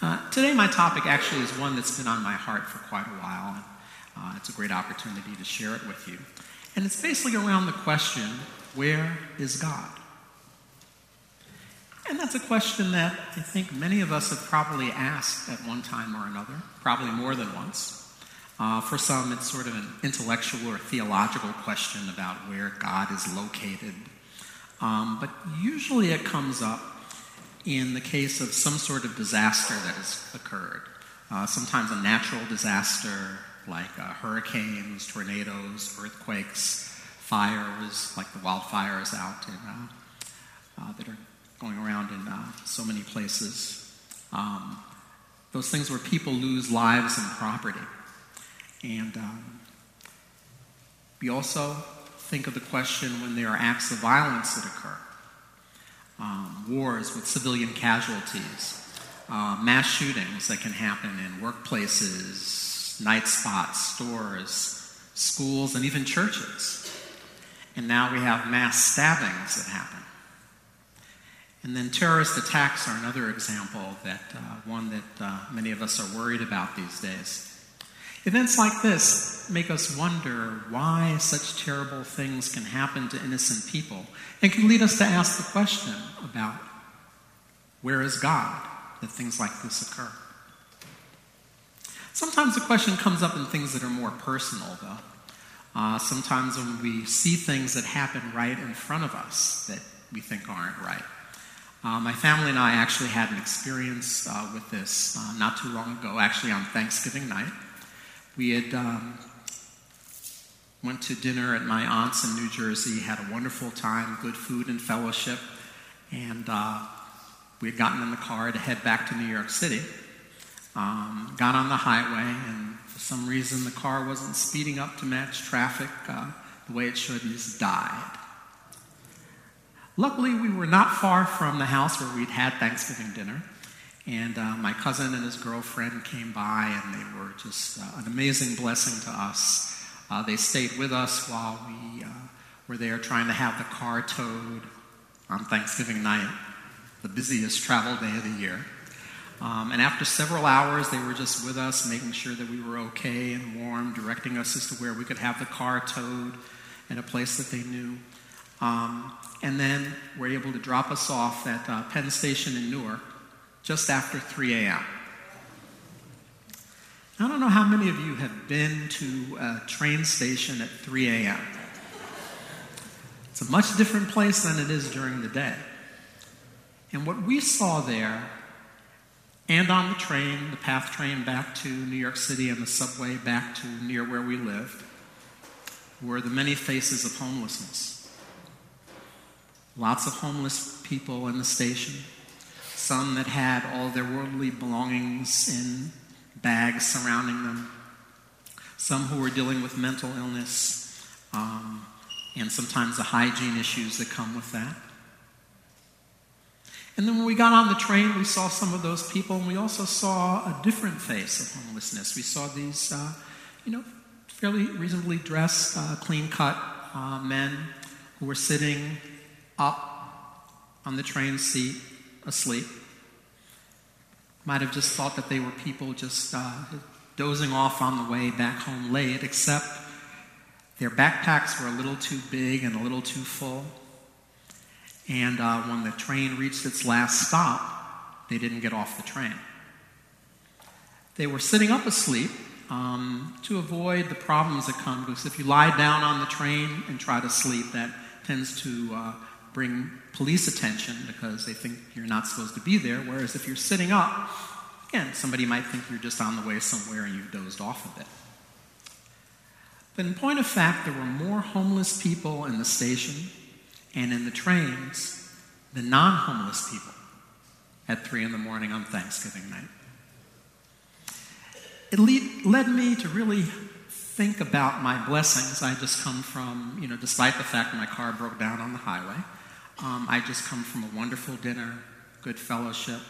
Uh, today, my topic actually is one that's been on my heart for quite a while, and uh, it's a great opportunity to share it with you. And it's basically around the question where is God? And that's a question that I think many of us have probably asked at one time or another, probably more than once. Uh, for some, it's sort of an intellectual or theological question about where God is located. Um, but usually it comes up in the case of some sort of disaster that has occurred. Uh, sometimes a natural disaster like uh, hurricanes, tornadoes, earthquakes, fires, like the wildfires out in, uh, uh, that are going around in uh, so many places. Um, those things where people lose lives and property. And um, we also think of the question when there are acts of violence that occur um, wars with civilian casualties, uh, mass shootings that can happen in workplaces, night spots, stores, schools, and even churches. And now we have mass stabbings that happen. And then terrorist attacks are another example that uh, one that uh, many of us are worried about these days. Events like this make us wonder why such terrible things can happen to innocent people and can lead us to ask the question about where is God that things like this occur. Sometimes the question comes up in things that are more personal, though. Uh, sometimes when we see things that happen right in front of us that we think aren't right. Uh, my family and I actually had an experience uh, with this uh, not too long ago, actually on Thanksgiving night. We had um, went to dinner at my aunt's in New Jersey, had a wonderful time, good food and fellowship, and uh, we had gotten in the car to head back to New York City. Um, got on the highway, and for some reason the car wasn't speeding up to match traffic uh, the way it should, and just died. Luckily, we were not far from the house where we'd had Thanksgiving dinner. And uh, my cousin and his girlfriend came by, and they were just uh, an amazing blessing to us. Uh, they stayed with us while we uh, were there trying to have the car towed on Thanksgiving night, the busiest travel day of the year. Um, and after several hours, they were just with us, making sure that we were okay and warm, directing us as to where we could have the car towed in a place that they knew. Um, and then were able to drop us off at uh, Penn Station in Newark just after 3 a.m. I don't know how many of you have been to a train station at 3 a.m. It's a much different place than it is during the day. And what we saw there, and on the train, the PATH train back to New York City and the subway back to near where we lived, were the many faces of homelessness. Lots of homeless people in the station some that had all their worldly belongings in bags surrounding them, some who were dealing with mental illness, um, and sometimes the hygiene issues that come with that. And then when we got on the train, we saw some of those people, and we also saw a different face of homelessness. We saw these, uh, you know, fairly reasonably dressed, uh, clean cut uh, men who were sitting up on the train seat asleep. Might have just thought that they were people just uh, dozing off on the way back home late, except their backpacks were a little too big and a little too full. And uh, when the train reached its last stop, they didn't get off the train. They were sitting up asleep um, to avoid the problems that come because if you lie down on the train and try to sleep, that tends to uh, bring police attention because they think you're not supposed to be there. Whereas if you're sitting up, again, somebody might think you're just on the way somewhere and you've dozed off a bit. But in point of fact, there were more homeless people in the station and in the trains than non homeless people at 3 in the morning on Thanksgiving night. It lead, led me to really think about my blessings. I just come from, you know, despite the fact my car broke down on the highway, um, I just come from a wonderful dinner, good fellowship,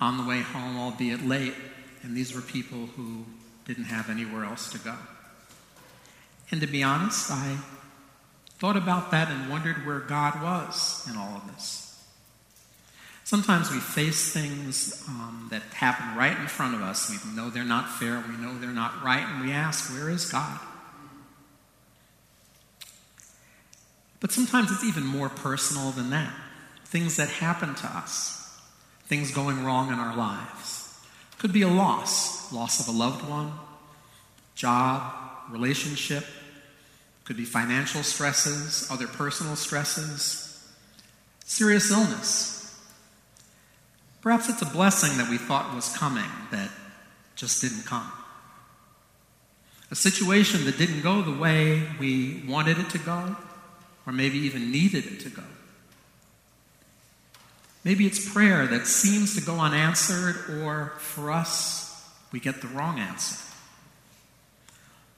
on the way home, albeit late, and these were people who didn't have anywhere else to go. And to be honest, I thought about that and wondered where God was in all of this. Sometimes we face things um, that happen right in front of us. We know they're not fair, we know they're not right, and we ask, Where is God? But sometimes it's even more personal than that. Things that happen to us, things going wrong in our lives. Could be a loss, loss of a loved one, job, relationship, could be financial stresses, other personal stresses, serious illness. Perhaps it's a blessing that we thought was coming that just didn't come. A situation that didn't go the way we wanted it to go, or maybe even needed it to go. Maybe it's prayer that seems to go unanswered, or for us, we get the wrong answer.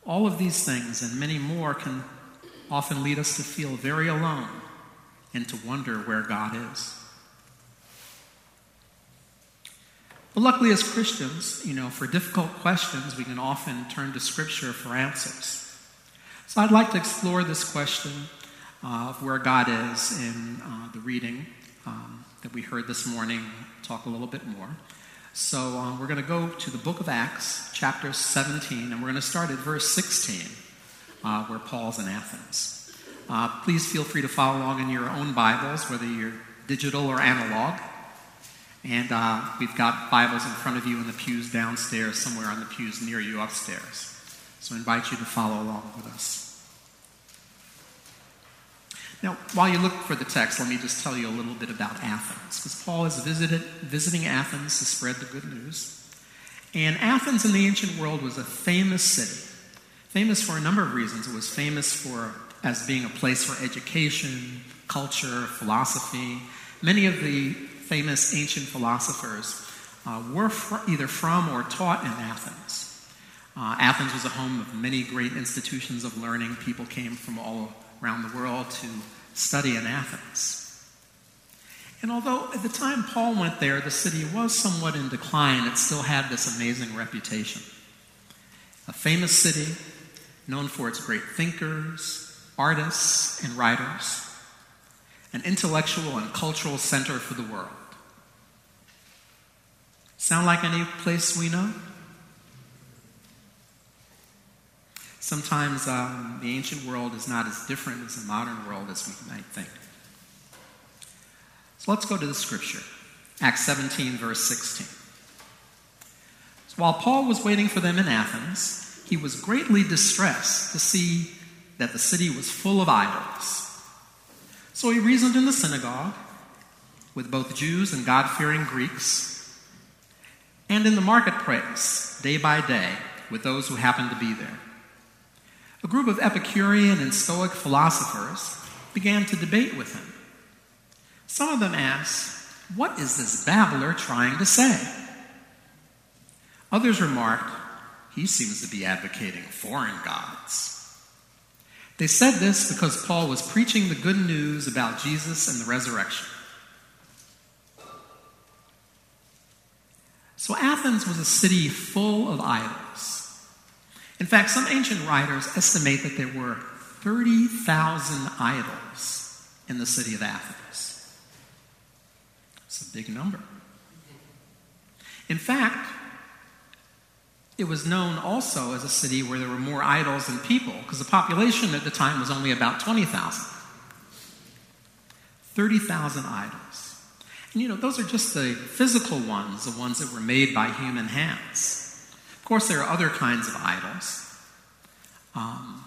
All of these things and many more can often lead us to feel very alone and to wonder where God is. But luckily, as Christians, you know, for difficult questions, we can often turn to Scripture for answers. So I'd like to explore this question uh, of where God is in uh, the reading um, that we heard this morning, talk a little bit more. So uh, we're going to go to the book of Acts, chapter 17, and we're going to start at verse 16, uh, where Paul's in Athens. Uh, please feel free to follow along in your own Bibles, whether you're digital or analog. And uh, we've got Bibles in front of you in the pews downstairs, somewhere on the pews near you upstairs. So I invite you to follow along with us. Now, while you look for the text, let me just tell you a little bit about Athens, because Paul is visited, visiting Athens to spread the good news. And Athens in the ancient world was a famous city, famous for a number of reasons. It was famous for as being a place for education, culture, philosophy. Many of the famous ancient philosophers uh, were fr- either from or taught in Athens. Uh, Athens was a home of many great institutions of learning. People came from all around the world to study in Athens. And although at the time Paul went there, the city was somewhat in decline, it still had this amazing reputation. A famous city known for its great thinkers, artists, and writers, an intellectual and cultural center for the world. Sound like any place we know? Sometimes um, the ancient world is not as different as the modern world as we might think. So let's go to the scripture Acts 17, verse 16. So while Paul was waiting for them in Athens, he was greatly distressed to see that the city was full of idols. So he reasoned in the synagogue with both Jews and God fearing Greeks, and in the marketplace day by day with those who happened to be there. A group of Epicurean and Stoic philosophers began to debate with him. Some of them asked, What is this babbler trying to say? Others remarked, He seems to be advocating foreign gods. They said this because Paul was preaching the good news about Jesus and the resurrection. So Athens was a city full of idols. In fact, some ancient writers estimate that there were 30,000 idols in the city of Athens. It's a big number. In fact, it was known also as a city where there were more idols than people, because the population at the time was only about 20,000. 30,000 idols. And you know, those are just the physical ones, the ones that were made by human hands. Of course, there are other kinds of idols. Um,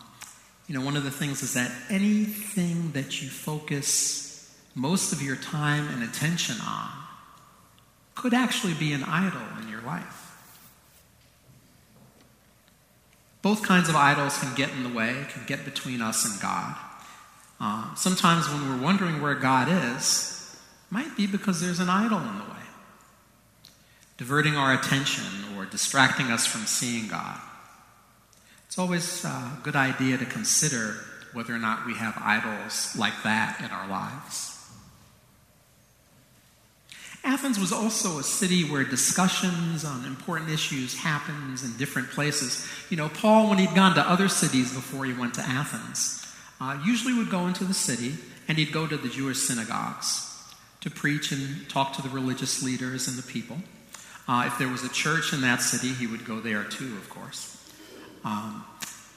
you know, one of the things is that anything that you focus most of your time and attention on could actually be an idol in your life. Both kinds of idols can get in the way, can get between us and God. Uh, sometimes when we're wondering where God is, might be because there's an idol in the way diverting our attention or distracting us from seeing God. It's always a good idea to consider whether or not we have idols like that in our lives. Athens was also a city where discussions on important issues happens in different places. You know, Paul, when he'd gone to other cities before he went to Athens, uh, usually would go into the city and he'd go to the Jewish synagogues to preach and talk to the religious leaders and the people. Uh, if there was a church in that city, he would go there too, of course. Um,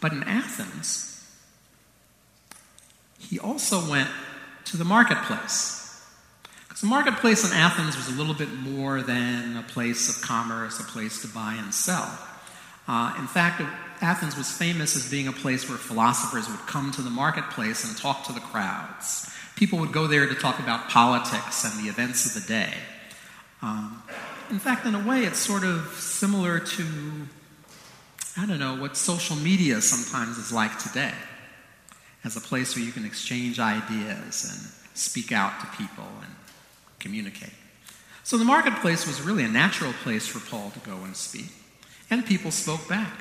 but in Athens, he also went to the marketplace. Because the marketplace in Athens was a little bit more than a place of commerce, a place to buy and sell. Uh, in fact, Athens was famous as being a place where philosophers would come to the marketplace and talk to the crowds. People would go there to talk about politics and the events of the day. Um, in fact, in a way, it's sort of similar to, I don't know, what social media sometimes is like today, as a place where you can exchange ideas and speak out to people and communicate. So the marketplace was really a natural place for Paul to go and speak, and people spoke back.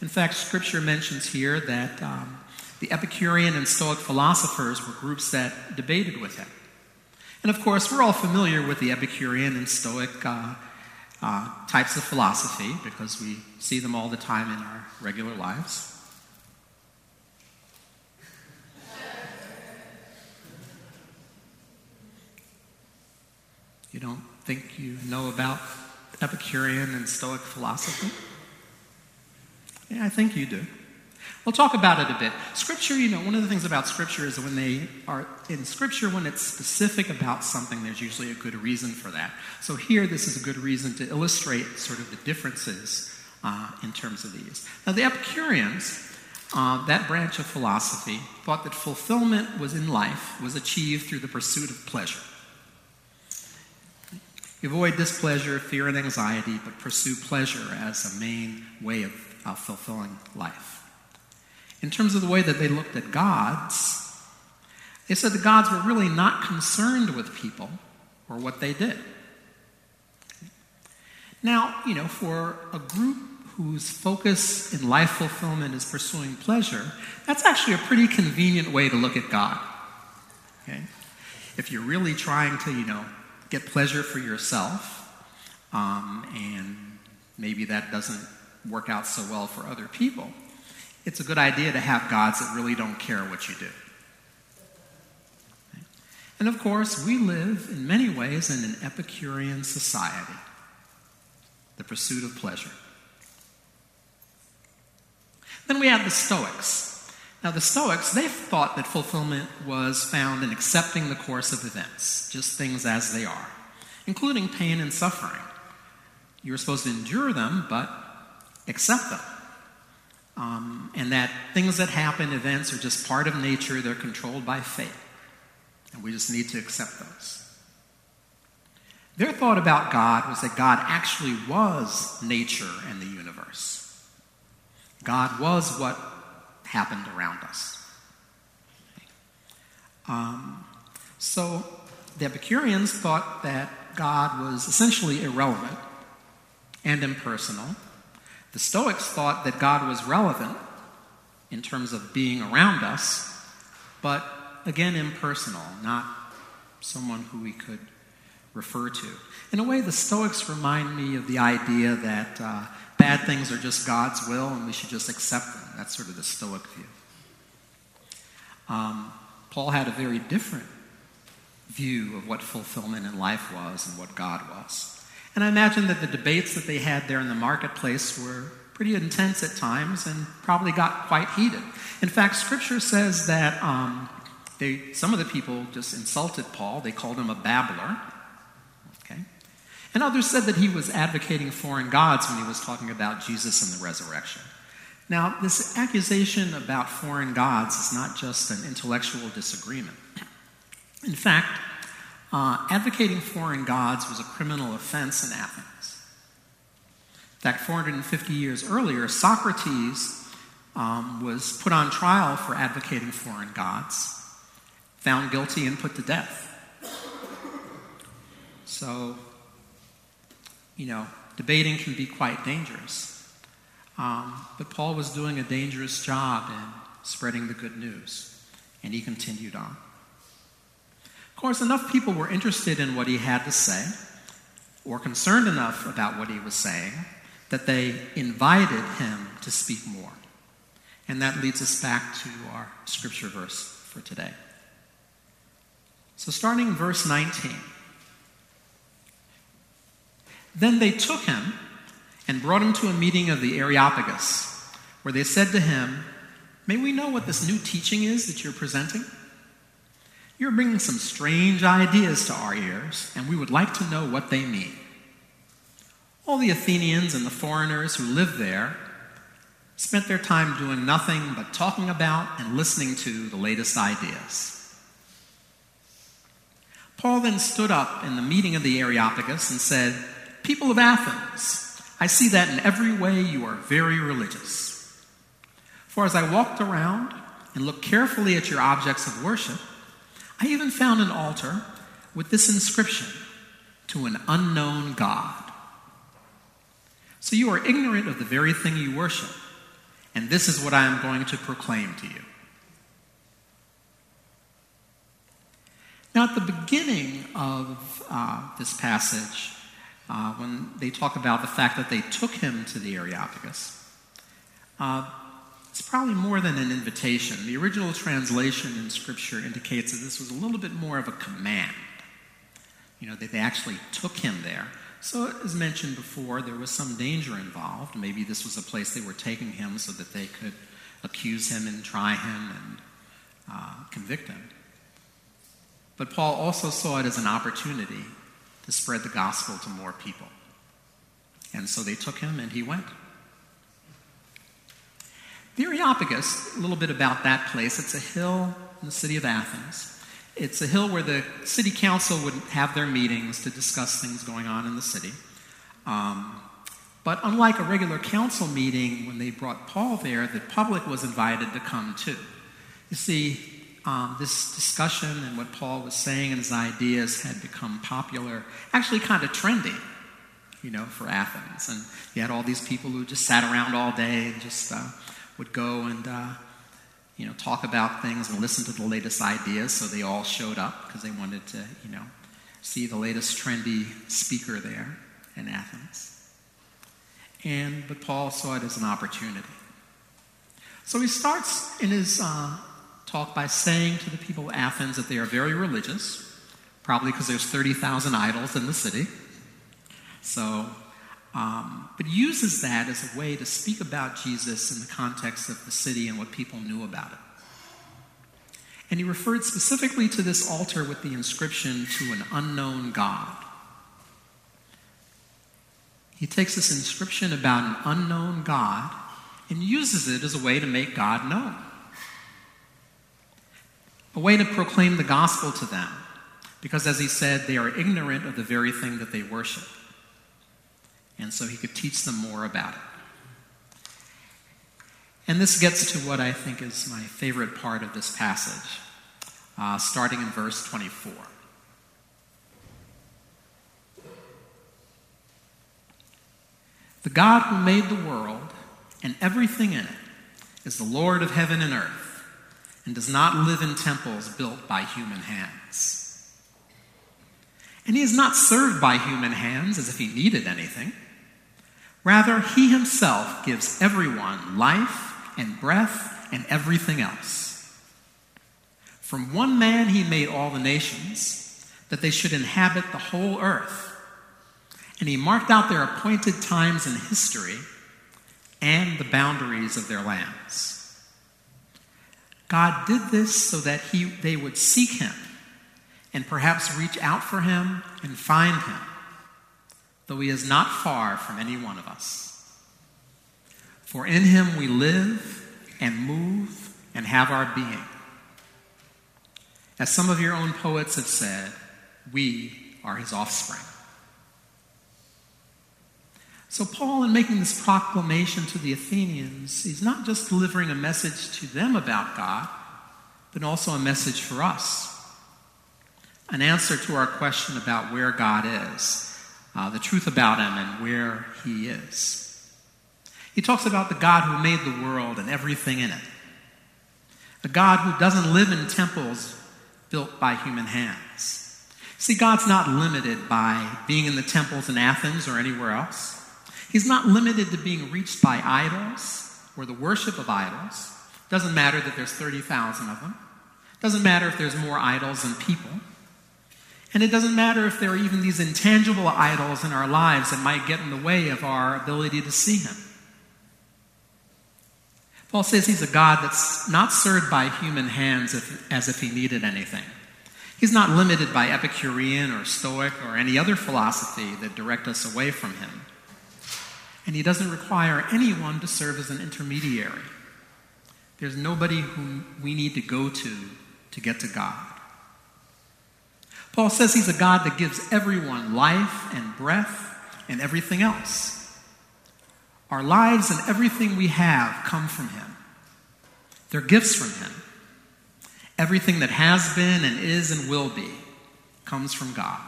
In fact, Scripture mentions here that um, the Epicurean and Stoic philosophers were groups that debated with him. And of course, we're all familiar with the Epicurean and Stoic uh, uh, types of philosophy because we see them all the time in our regular lives. You don't think you know about Epicurean and Stoic philosophy? Yeah, I think you do. We'll talk about it a bit. Scripture, you know, one of the things about Scripture is when they are in Scripture, when it's specific about something, there's usually a good reason for that. So here, this is a good reason to illustrate sort of the differences uh, in terms of these. Now, the Epicureans, uh, that branch of philosophy, thought that fulfillment was in life was achieved through the pursuit of pleasure. Avoid displeasure, fear, and anxiety, but pursue pleasure as a main way of uh, fulfilling life. In terms of the way that they looked at gods, they said the gods were really not concerned with people or what they did. Now, you know, for a group whose focus in life fulfillment is pursuing pleasure, that's actually a pretty convenient way to look at God. Okay? If you're really trying to, you know, get pleasure for yourself, um, and maybe that doesn't work out so well for other people, it's a good idea to have gods that really don't care what you do. And of course, we live in many ways in an Epicurean society, the pursuit of pleasure. Then we have the Stoics. Now, the Stoics, they thought that fulfillment was found in accepting the course of events, just things as they are, including pain and suffering. You're supposed to endure them, but accept them. Um, and that things that happen, events, are just part of nature, they're controlled by fate. And we just need to accept those. Their thought about God was that God actually was nature and the universe. God was what happened around us. Um, so the Epicureans thought that God was essentially irrelevant and impersonal the Stoics thought that God was relevant in terms of being around us, but again, impersonal, not someone who we could refer to. In a way, the Stoics remind me of the idea that uh, bad things are just God's will and we should just accept them. That's sort of the Stoic view. Um, Paul had a very different view of what fulfillment in life was and what God was. And I imagine that the debates that they had there in the marketplace were pretty intense at times and probably got quite heated. In fact, Scripture says that um, they, some of the people just insulted Paul. They called him a babbler. Okay? And others said that he was advocating foreign gods when he was talking about Jesus and the resurrection. Now, this accusation about foreign gods is not just an intellectual disagreement. In fact, uh, advocating foreign gods was a criminal offense in Athens. In fact, 450 years earlier, Socrates um, was put on trial for advocating foreign gods, found guilty, and put to death. So, you know, debating can be quite dangerous. Um, but Paul was doing a dangerous job in spreading the good news, and he continued on course, enough people were interested in what he had to say, or concerned enough about what he was saying, that they invited him to speak more. And that leads us back to our scripture verse for today. So, starting in verse 19. Then they took him and brought him to a meeting of the Areopagus, where they said to him, May we know what this new teaching is that you're presenting? You're bringing some strange ideas to our ears, and we would like to know what they mean. All the Athenians and the foreigners who lived there spent their time doing nothing but talking about and listening to the latest ideas. Paul then stood up in the meeting of the Areopagus and said, People of Athens, I see that in every way you are very religious. For as I walked around and looked carefully at your objects of worship, I even found an altar with this inscription to an unknown God. So you are ignorant of the very thing you worship, and this is what I am going to proclaim to you. Now, at the beginning of uh, this passage, uh, when they talk about the fact that they took him to the Areopagus, uh, it's probably more than an invitation. The original translation in Scripture indicates that this was a little bit more of a command. You know, that they actually took him there. So, as mentioned before, there was some danger involved. Maybe this was a place they were taking him so that they could accuse him and try him and uh, convict him. But Paul also saw it as an opportunity to spread the gospel to more people. And so they took him and he went. The Areopagus, a little bit about that place. It's a hill in the city of Athens. It's a hill where the city council would have their meetings to discuss things going on in the city. Um, but unlike a regular council meeting, when they brought Paul there, the public was invited to come too. You see, um, this discussion and what Paul was saying and his ideas had become popular, actually kind of trendy, you know, for Athens. And you had all these people who just sat around all day and just uh, would go and, uh, you know, talk about things and listen to the latest ideas. So they all showed up because they wanted to, you know, see the latest trendy speaker there in Athens. And but Paul saw it as an opportunity. So he starts in his uh, talk by saying to the people of Athens that they are very religious, probably because there's 30,000 idols in the city. So, um, but uses that as a way to speak about Jesus in the context of the city and what people knew about it. And he referred specifically to this altar with the inscription to an unknown God. He takes this inscription about an unknown God and uses it as a way to make God known a way to proclaim the gospel to them, because as he said, they are ignorant of the very thing that they worship. And so he could teach them more about it. And this gets to what I think is my favorite part of this passage, uh, starting in verse 24. The God who made the world and everything in it is the Lord of heaven and earth and does not live in temples built by human hands. And he is not served by human hands as if he needed anything. Rather, he himself gives everyone life and breath and everything else. From one man he made all the nations, that they should inhabit the whole earth. And he marked out their appointed times in history and the boundaries of their lands. God did this so that he, they would seek him and perhaps reach out for him and find him, though he is not far from any one of us. For in him we live and move and have our being. As some of your own poets have said, we are his offspring. So, Paul, in making this proclamation to the Athenians, he's not just delivering a message to them about God, but also a message for us. An answer to our question about where God is, uh, the truth about him, and where he is. He talks about the God who made the world and everything in it, a God who doesn't live in temples built by human hands. See, God's not limited by being in the temples in Athens or anywhere else. He's not limited to being reached by idols or the worship of idols. Doesn't matter that there's 30,000 of them. Doesn't matter if there's more idols than people. And it doesn't matter if there are even these intangible idols in our lives that might get in the way of our ability to see Him. Paul says he's a God that's not served by human hands if, as if he needed anything. He's not limited by Epicurean or Stoic or any other philosophy that direct us away from him. And he doesn't require anyone to serve as an intermediary. There's nobody whom we need to go to to get to God. Paul says he's a God that gives everyone life and breath and everything else. Our lives and everything we have come from him. They're gifts from him. Everything that has been and is and will be comes from God.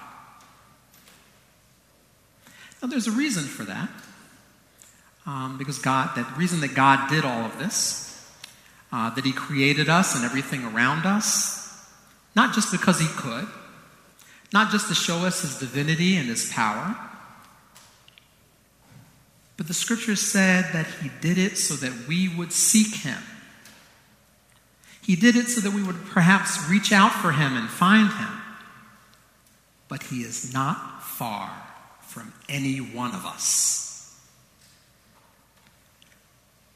Now, there's a reason for that. Um, because God, that reason that God did all of this, uh, that He created us and everything around us, not just because He could, not just to show us his divinity and his power, but the scripture said that he did it so that we would seek him. He did it so that we would perhaps reach out for him and find him. But he is not far from any one of us.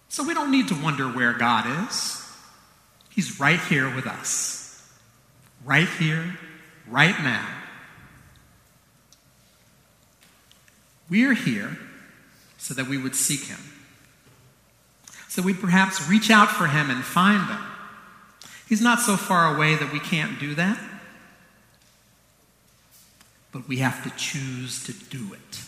So we don't need to wonder where God is. He's right here with us. Right here, right now. We're here so that we would seek him. So we'd perhaps reach out for him and find him. He's not so far away that we can't do that. But we have to choose to do it.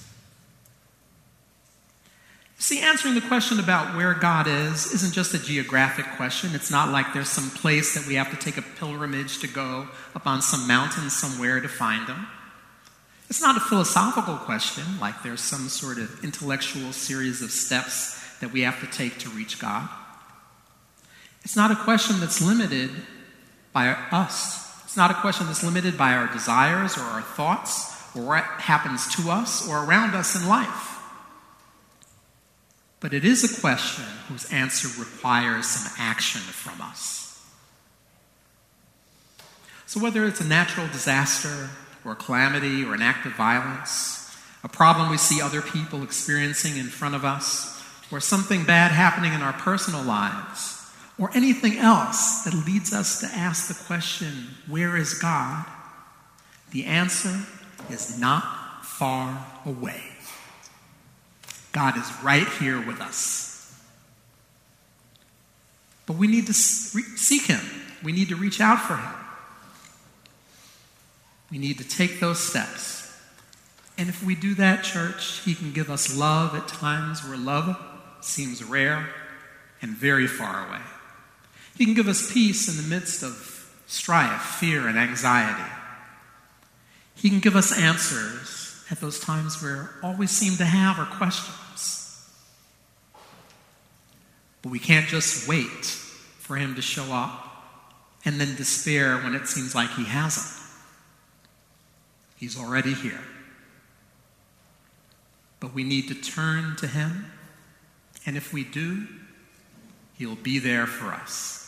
See, answering the question about where God is isn't just a geographic question. It's not like there's some place that we have to take a pilgrimage to go up on some mountain somewhere to find Him. It's not a philosophical question, like there's some sort of intellectual series of steps that we have to take to reach God. It's not a question that's limited by us. It's not a question that's limited by our desires or our thoughts or what happens to us or around us in life. But it is a question whose answer requires some action from us. So, whether it's a natural disaster, or a calamity or an act of violence, a problem we see other people experiencing in front of us, or something bad happening in our personal lives, or anything else that leads us to ask the question, Where is God? The answer is not far away. God is right here with us. But we need to seek Him, we need to reach out for Him. We need to take those steps. And if we do that, church, He can give us love at times where love seems rare and very far away. He can give us peace in the midst of strife, fear, and anxiety. He can give us answers at those times where all we seem to have are questions. But we can't just wait for Him to show up and then despair when it seems like He hasn't. He's already here. But we need to turn to Him, and if we do, He'll be there for us.